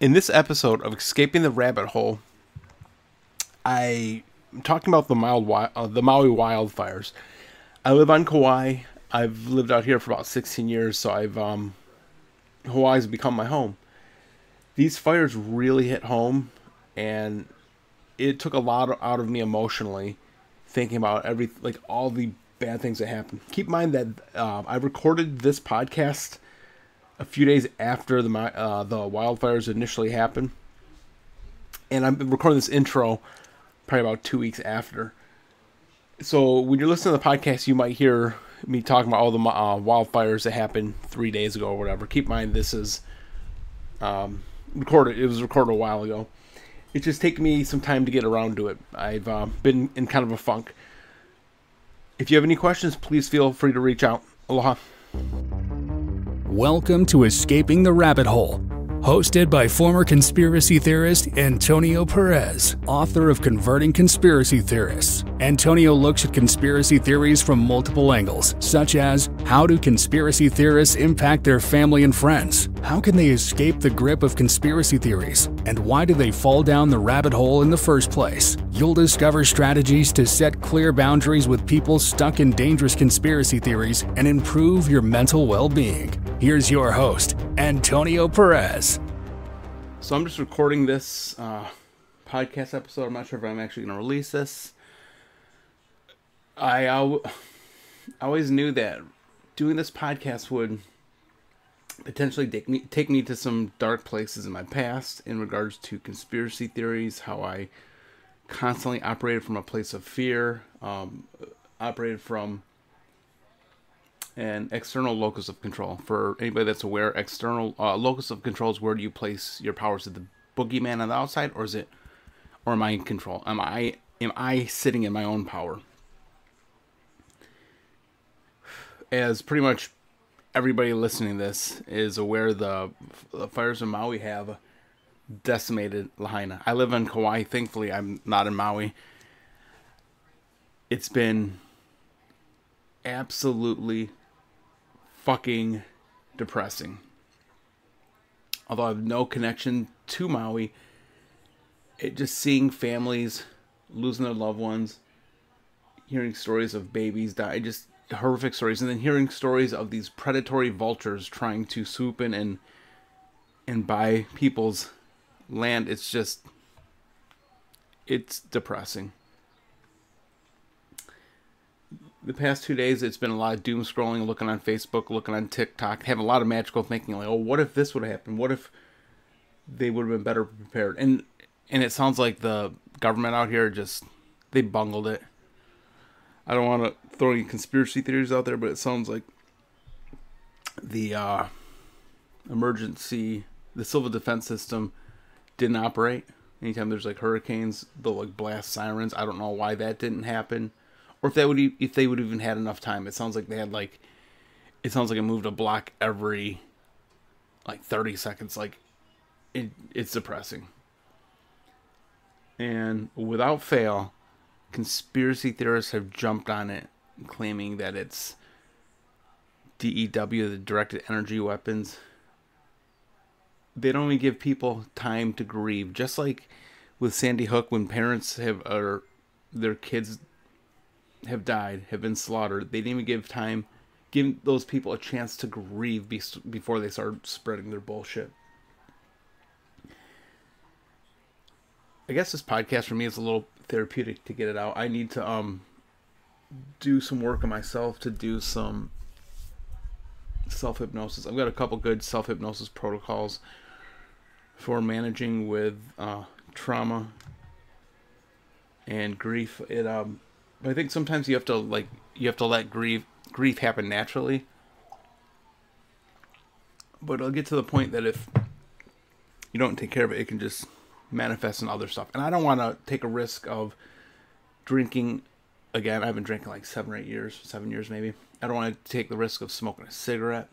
In this episode of Escaping the Rabbit Hole, I am talking about the mild uh, the Maui wildfires. I live on Kauai. I've lived out here for about 16 years, so I've um, Hawaii's become my home. These fires really hit home, and it took a lot out of me emotionally, thinking about every like all the bad things that happened. Keep in mind that uh, I recorded this podcast a few days after the uh, the wildfires initially happened, and I'm recording this intro probably about two weeks after. So when you're listening to the podcast, you might hear me talking about all the uh, wildfires that happened three days ago or whatever. Keep in mind this is um, recorded. It was recorded a while ago. It's just taken me some time to get around to it. I've uh, been in kind of a funk. If you have any questions, please feel free to reach out. Aloha. Welcome to Escaping the Rabbit Hole hosted by former conspiracy theorist Antonio Perez, author of Converting Conspiracy Theorists. Antonio looks at conspiracy theories from multiple angles, such as how do conspiracy theorists impact their family and friends? How can they escape the grip of conspiracy theories? And why do they fall down the rabbit hole in the first place? You'll discover strategies to set clear boundaries with people stuck in dangerous conspiracy theories and improve your mental well being. Here's your host, Antonio Perez. So I'm just recording this uh, podcast episode. I'm not sure if I'm actually going to release this. I al- always knew that doing this podcast would potentially take me, take me to some dark places in my past in regards to conspiracy theories, how I constantly operated from a place of fear, um, operated from an external locus of control. For anybody that's aware, external uh, locus of control is where do you place your powers? Is the boogeyman on the outside, or is it, or am I in control? Am I am I sitting in my own power? As pretty much everybody listening to this is aware, the, the fires in Maui have decimated Lahaina. I live in Kauai. Thankfully, I'm not in Maui. It's been absolutely fucking depressing. Although I have no connection to Maui, it just seeing families losing their loved ones, hearing stories of babies die, just horrific stories, and then hearing stories of these predatory vultures trying to swoop in and and buy people's land. It's just it's depressing the past two days, it's been a lot of doom scrolling, looking on Facebook, looking on TikTok, having a lot of magical thinking, like, oh, what if this would have happened? What if they would have been better prepared? And and it sounds like the government out here just they bungled it. I don't want to throw any conspiracy theories out there, but it sounds like the uh, emergency, the civil defense system didn't operate. Anytime there's like hurricanes, they'll like blast sirens. I don't know why that didn't happen or if they would if they would even had enough time. It sounds like they had like it sounds like it moved a block every like 30 seconds like it, it's depressing. And without fail, conspiracy theorists have jumped on it claiming that it's DEW, the directed energy weapons. They don't even give people time to grieve. Just like with Sandy Hook, when parents have or their kids have died, have been slaughtered. They didn't even give time, give those people a chance to grieve be- before they start spreading their bullshit. I guess this podcast for me is a little therapeutic to get it out. I need to um do some work on myself to do some self hypnosis. I've got a couple good self hypnosis protocols for managing with uh, trauma and grief. It um I think sometimes you have to like you have to let grief grief happen naturally. But it'll get to the point that if you don't take care of it, it can just manifest in other stuff. And I don't want to take a risk of drinking again. I've been drinking like seven or eight years, seven years maybe. I don't want to take the risk of smoking a cigarette.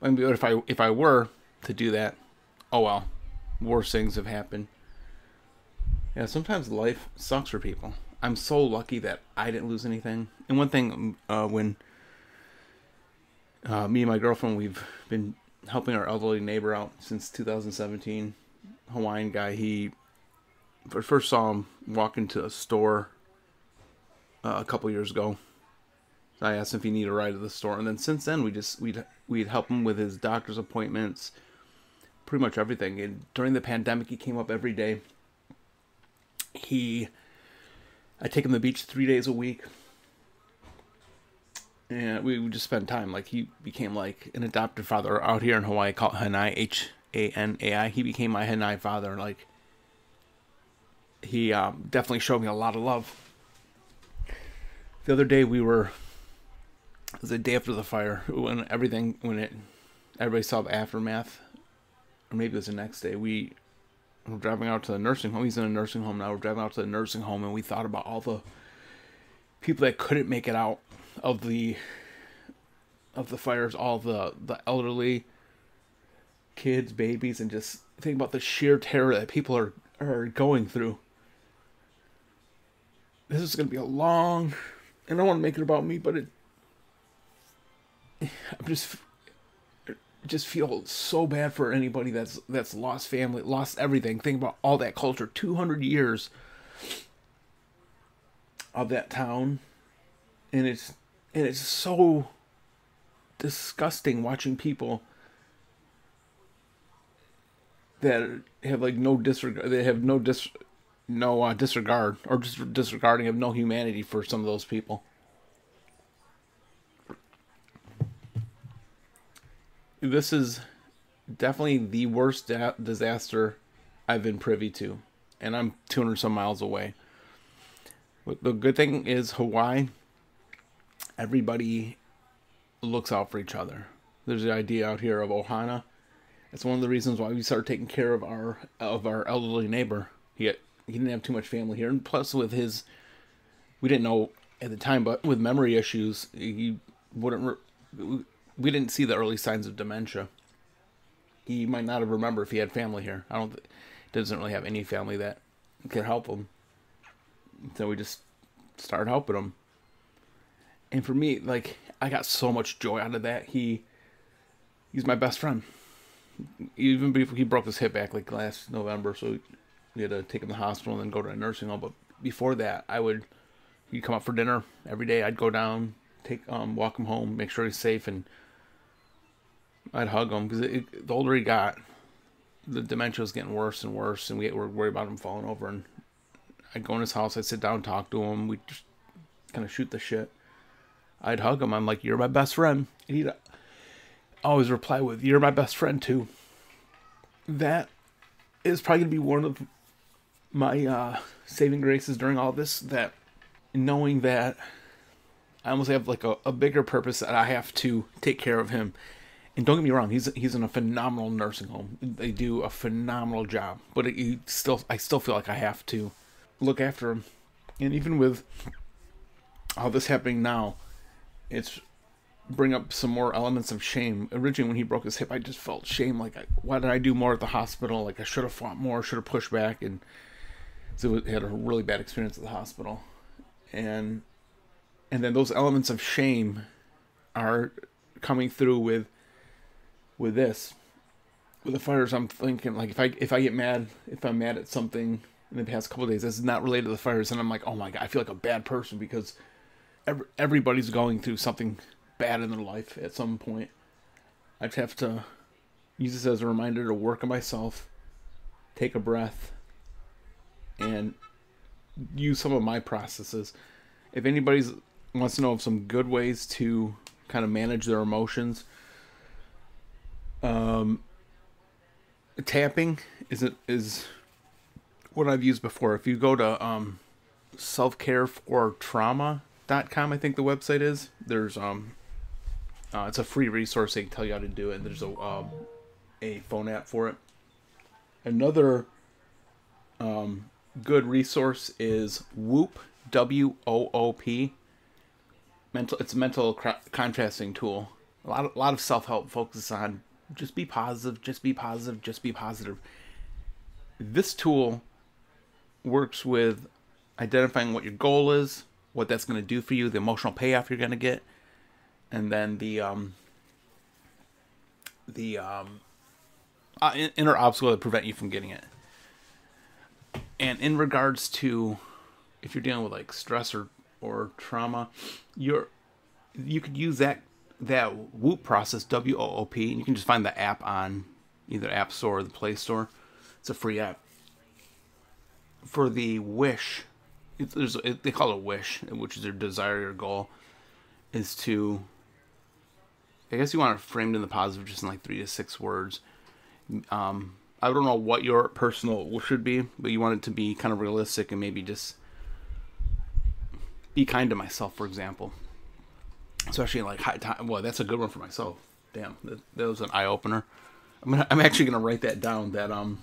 But if I if I were to do that, oh well, worse things have happened. Yeah, sometimes life sucks for people. I'm so lucky that I didn't lose anything. And one thing, uh, when uh, me and my girlfriend, we've been helping our elderly neighbor out since 2017. Hawaiian guy. He first saw him walk into a store uh, a couple years ago. I asked him if he needed a ride to the store, and then since then we just we'd we'd help him with his doctor's appointments, pretty much everything. And during the pandemic, he came up every day. He, I take him to the beach three days a week, and we would just spend time. Like he became like an adopted father out here in Hawaii, called Hanai H A N A I. He became my Hanai father. Like he um, definitely showed me a lot of love. The other day we were it was the day after the fire when everything when it everybody saw the aftermath or maybe it was the next day we were driving out to the nursing home. He's in a nursing home now. We're driving out to the nursing home and we thought about all the people that couldn't make it out of the of the fires all the the elderly kids babies and just think about the sheer terror that people are are going through. This is going to be a long and I don't want to make it about me but it I'm just just feel so bad for anybody that's that's lost family, lost everything. Think about all that culture, 200 years of that town, and it's and it's so disgusting watching people that have like no disregard. They have no dis no uh, disregard or just disregarding of no humanity for some of those people. This is definitely the worst da- disaster I've been privy to, and I'm 200 some miles away. But the good thing is Hawaii. Everybody looks out for each other. There's the idea out here of ohana. It's one of the reasons why we started taking care of our of our elderly neighbor. He had, he didn't have too much family here, and plus with his, we didn't know at the time, but with memory issues, he wouldn't. We didn't see the early signs of dementia. He might not have remembered if he had family here. I don't. Doesn't really have any family that could help him. So we just started helping him. And for me, like I got so much joy out of that. He, he's my best friend. Even before he broke his hip back like last November, so we had to take him to the hospital and then go to a nursing home. But before that, I would he'd come up for dinner every day. I'd go down, take um, walk him home, make sure he's safe, and I'd hug him because the older he got, the dementia was getting worse and worse, and we were worried about him falling over. And I'd go in his house, I'd sit down, talk to him, we'd just kind of shoot the shit. I'd hug him. I'm like, "You're my best friend," and he'd always reply with, "You're my best friend too." That is probably gonna be one of my uh, saving graces during all this. That knowing that I almost have like a, a bigger purpose that I have to take care of him and don't get me wrong, he's he's in a phenomenal nursing home. They do a phenomenal job, but it, still I still feel like I have to look after him. And even with all this happening now, it's bring up some more elements of shame. Originally, when he broke his hip, I just felt shame. Like, why did I do more at the hospital? Like, I should have fought more, should have pushed back, and so it had a really bad experience at the hospital. And and then those elements of shame are coming through with with this with the fires i'm thinking like if i if i get mad if i'm mad at something in the past couple days that's not related to the fires and i'm like oh my god i feel like a bad person because every, everybody's going through something bad in their life at some point. I just have to use this as a reminder to work on myself take a breath and use some of my processes. If anybody wants to know of some good ways to kind of manage their emotions um, tapping is it is what I've used before. If you go to um, selfcarefortrauma.com, I think the website is. There's um, uh, it's a free resource. They can tell you how to do it. And There's a um, a phone app for it. Another um, good resource is WOOP W O O P. Mental, it's a mental contrasting tool. A lot a lot of self help focuses on just be positive, just be positive, just be positive. This tool works with identifying what your goal is, what that's going to do for you, the emotional payoff you're going to get, and then the um, the um, uh, inner obstacle that prevent you from getting it. And in regards to if you're dealing with like stress or, or trauma, you're you could use that that WOOP process W O O P, and you can just find the app on either App Store or the Play Store. It's a free app. For the wish, it, it, they call it wish, which is their desire or goal, is to. I guess you want it framed in the positive, just in like three to six words. Um, I don't know what your personal wish should be, but you want it to be kind of realistic and maybe just be kind to myself, for example. Especially like high time. Well, that's a good one for myself. Damn, that, that was an eye opener. I'm gonna, I'm actually gonna write that down. That um,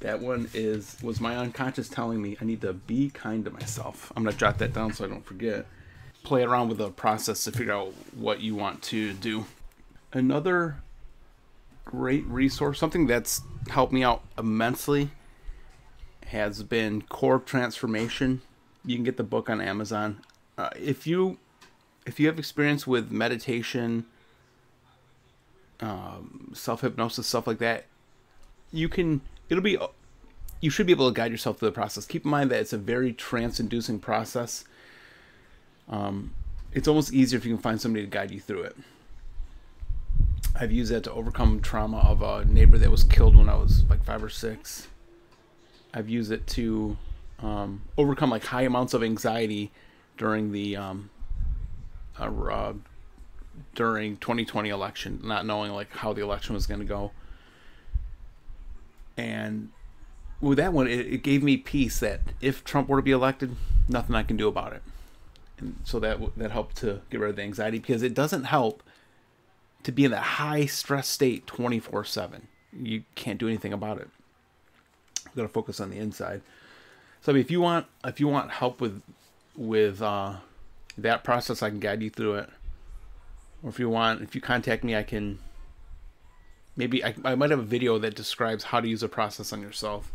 that one is was my unconscious telling me I need to be kind to myself. I'm gonna jot that down so I don't forget. Play around with the process to figure out what you want to do. Another great resource, something that's helped me out immensely, has been Core Transformation. You can get the book on Amazon. Uh, if you if you have experience with meditation, um, self hypnosis, stuff like that, you can. It'll be. You should be able to guide yourself through the process. Keep in mind that it's a very trance-inducing process. Um, it's almost easier if you can find somebody to guide you through it. I've used that to overcome trauma of a neighbor that was killed when I was like five or six. I've used it to um, overcome like high amounts of anxiety during the um, uh, during 2020 election, not knowing like how the election was going to go. And with that one, it, it, gave me peace that if Trump were to be elected, nothing I can do about it. And so that that helped to get rid of the anxiety because it doesn't help to be in that high stress state 24 7. You can't do anything about it. You got to focus on the inside. So if you want if you want help with with uh, that process, I can guide you through it. Or if you want, if you contact me, I can. Maybe I, I might have a video that describes how to use a process on yourself.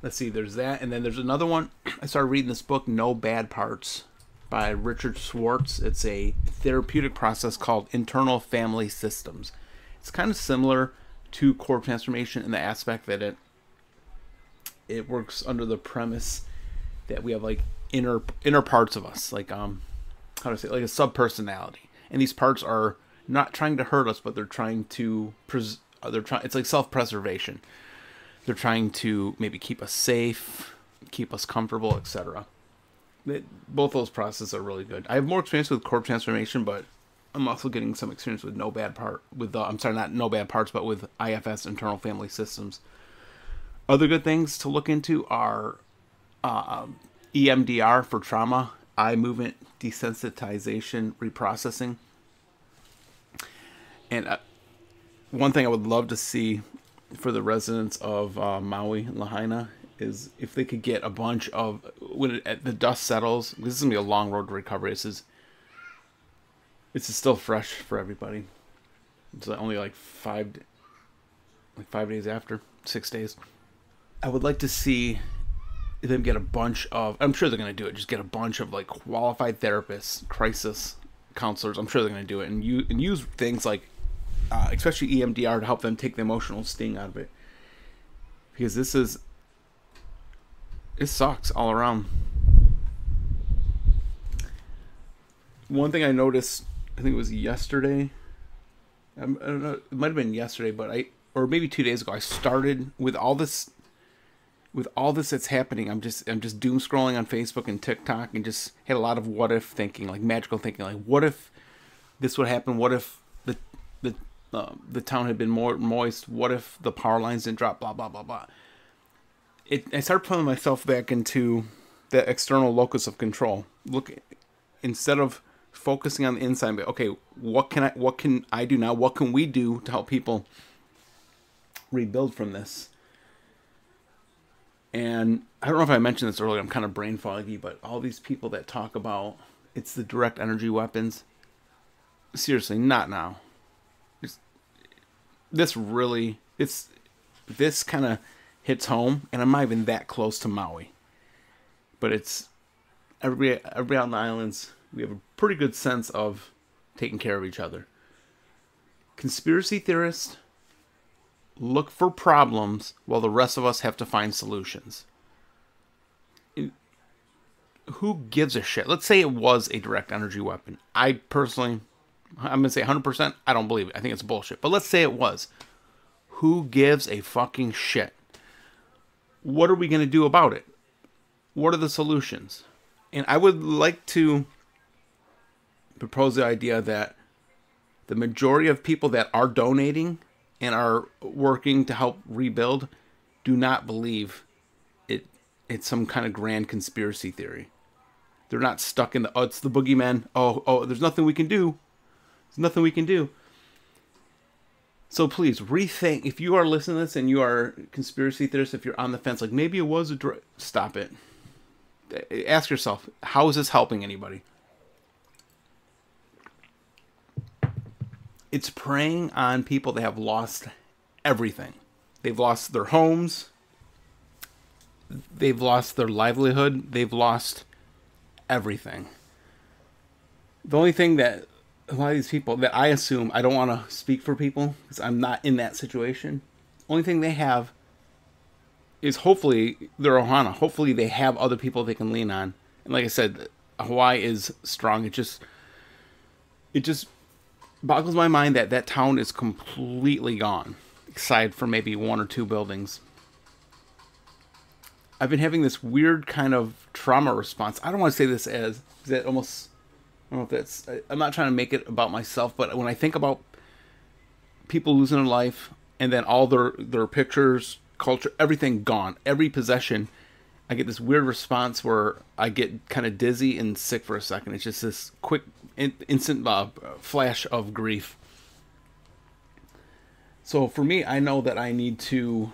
Let's see, there's that, and then there's another one. I started reading this book, No Bad Parts, by Richard Schwartz. It's a therapeutic process called internal family systems. It's kind of similar to core transformation in the aspect that it it works under the premise that we have like inner inner parts of us, like um how to say like a sub personality, and these parts are not trying to hurt us, but they're trying to pres- uh, they're trying. It's like self preservation. They're trying to maybe keep us safe, keep us comfortable, etc. Both those processes are really good. I have more experience with core transformation, but I'm also getting some experience with no bad part with uh, I'm sorry, not no bad parts, but with IFS internal family systems. Other good things to look into are uh, EMDR for trauma, eye movement desensitization reprocessing. And uh, one thing I would love to see for the residents of uh, Maui and Lahaina is if they could get a bunch of when it, the dust settles. This is gonna be a long road to recovery. This is this is still fresh for everybody. It's only like five, like five days after, six days. I would like to see them get a bunch of. I'm sure they're going to do it. Just get a bunch of like qualified therapists, crisis counselors. I'm sure they're going to do it and you and use things like, uh, especially EMDR to help them take the emotional sting out of it. Because this is, it sucks all around. One thing I noticed, I think it was yesterday. I don't know. It might have been yesterday, but I or maybe two days ago. I started with all this with all this that's happening, I'm just I'm just doom scrolling on Facebook and TikTok and just had a lot of what if thinking, like magical thinking, like what if this would happen? What if the the uh, the town had been more moist? What if the power lines didn't drop? Blah blah blah blah. It I started pulling myself back into the external locus of control. Look, instead of focusing on the inside, but okay, what can I what can I do now? What can we do to help people rebuild from this? And I don't know if I mentioned this earlier, I'm kind of brain foggy, but all these people that talk about it's the direct energy weapons, seriously, not now. It's, this really, it's, this kind of hits home, and I'm not even that close to Maui. But it's, everybody, everybody on the islands, we have a pretty good sense of taking care of each other. Conspiracy theorists look for problems while the rest of us have to find solutions. Who gives a shit? Let's say it was a direct energy weapon. I personally, I'm going to say 100%, I don't believe it. I think it's bullshit. But let's say it was. Who gives a fucking shit? What are we going to do about it? What are the solutions? And I would like to propose the idea that the majority of people that are donating and are working to help rebuild do not believe it it's some kind of grand conspiracy theory. They're not stuck in the oh it's the boogeyman. Oh oh there's nothing we can do. There's nothing we can do. So please rethink if you are listening to this and you are conspiracy theorists, if you're on the fence, like maybe it was a dr- stop it. Ask yourself, how is this helping anybody? It's preying on people that have lost everything. They've lost their homes, they've lost their livelihood, they've lost everything. The only thing that a lot of these people that I assume I don't want to speak for people because I'm not in that situation. Only thing they have is hopefully their ohana. Hopefully they have other people they can lean on. And like I said, Hawaii is strong. It just it just boggles my mind that that town is completely gone, aside from maybe one or two buildings. I've been having this weird kind of trauma response. I don't want to say this as that almost. I don't know if that's. I'm not trying to make it about myself, but when I think about people losing their life and then all their their pictures, culture, everything gone, every possession, I get this weird response where I get kind of dizzy and sick for a second. It's just this quick, in, instant uh, flash of grief. So for me, I know that I need to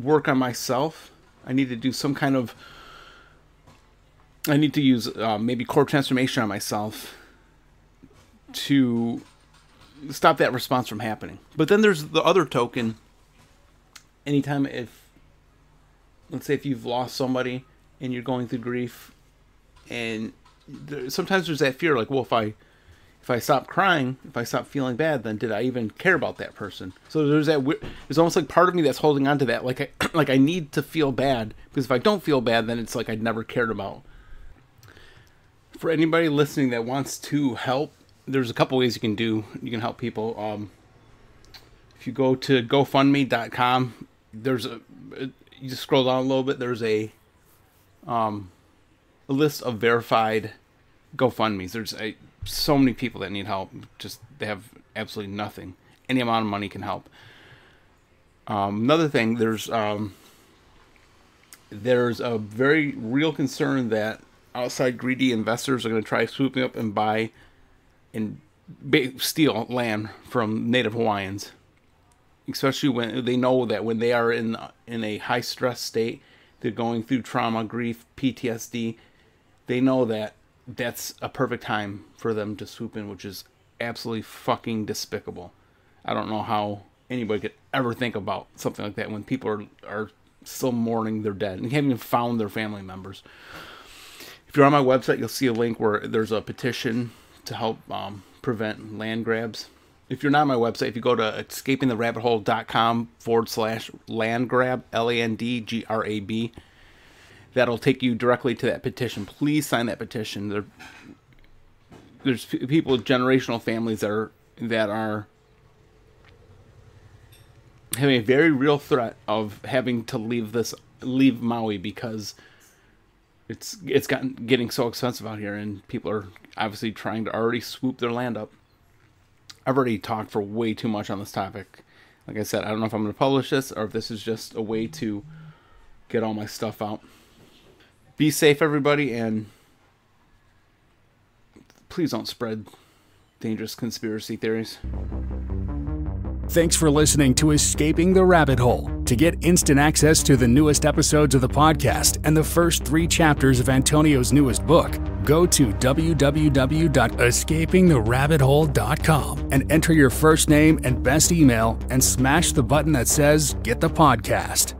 work on myself. I need to do some kind of. I need to use uh, maybe core transformation on myself to stop that response from happening. But then there's the other token. Anytime if let's say if you've lost somebody and you're going through grief and there, sometimes there's that fear like well if i if i stop crying if i stop feeling bad then did i even care about that person? So there's that there's almost like part of me that's holding on to that like i like i need to feel bad because if i don't feel bad then it's like i'd never cared about. For anybody listening that wants to help there's a couple ways you can do you can help people. Um if you go to gofundme.com there's a you just scroll down a little bit, there's a um a list of verified GoFundMe's. There's a, so many people that need help. Just they have absolutely nothing. Any amount of money can help. Um, another thing, there's um, there's a very real concern that outside greedy investors are going to try swooping up and buy and steal land from Native Hawaiians especially when they know that when they are in in a high stress state, they're going through trauma, grief, PTSD. They know that that's a perfect time for them to swoop in, which is absolutely fucking despicable. I don't know how anybody could ever think about something like that when people are are still mourning their dead and haven't even found their family members. If you're on my website, you'll see a link where there's a petition to help um, prevent land grabs if you're not on my website, if you go to escapingtherabbithole.com forward slash land grab, L A N D G R A B, that'll take you directly to that petition. Please sign that petition. There, there's people, generational families that are that are having a very real threat of having to leave this leave Maui because it's it's gotten getting so expensive out here, and people are obviously trying to already swoop their land up. I've already talked for way too much on this topic. Like I said, I don't know if I'm going to publish this or if this is just a way to get all my stuff out. Be safe, everybody, and please don't spread dangerous conspiracy theories. Thanks for listening to Escaping the Rabbit Hole. To get instant access to the newest episodes of the podcast and the first three chapters of Antonio's newest book, go to www.escapingtherabbithole.com and enter your first name and best email and smash the button that says Get the Podcast.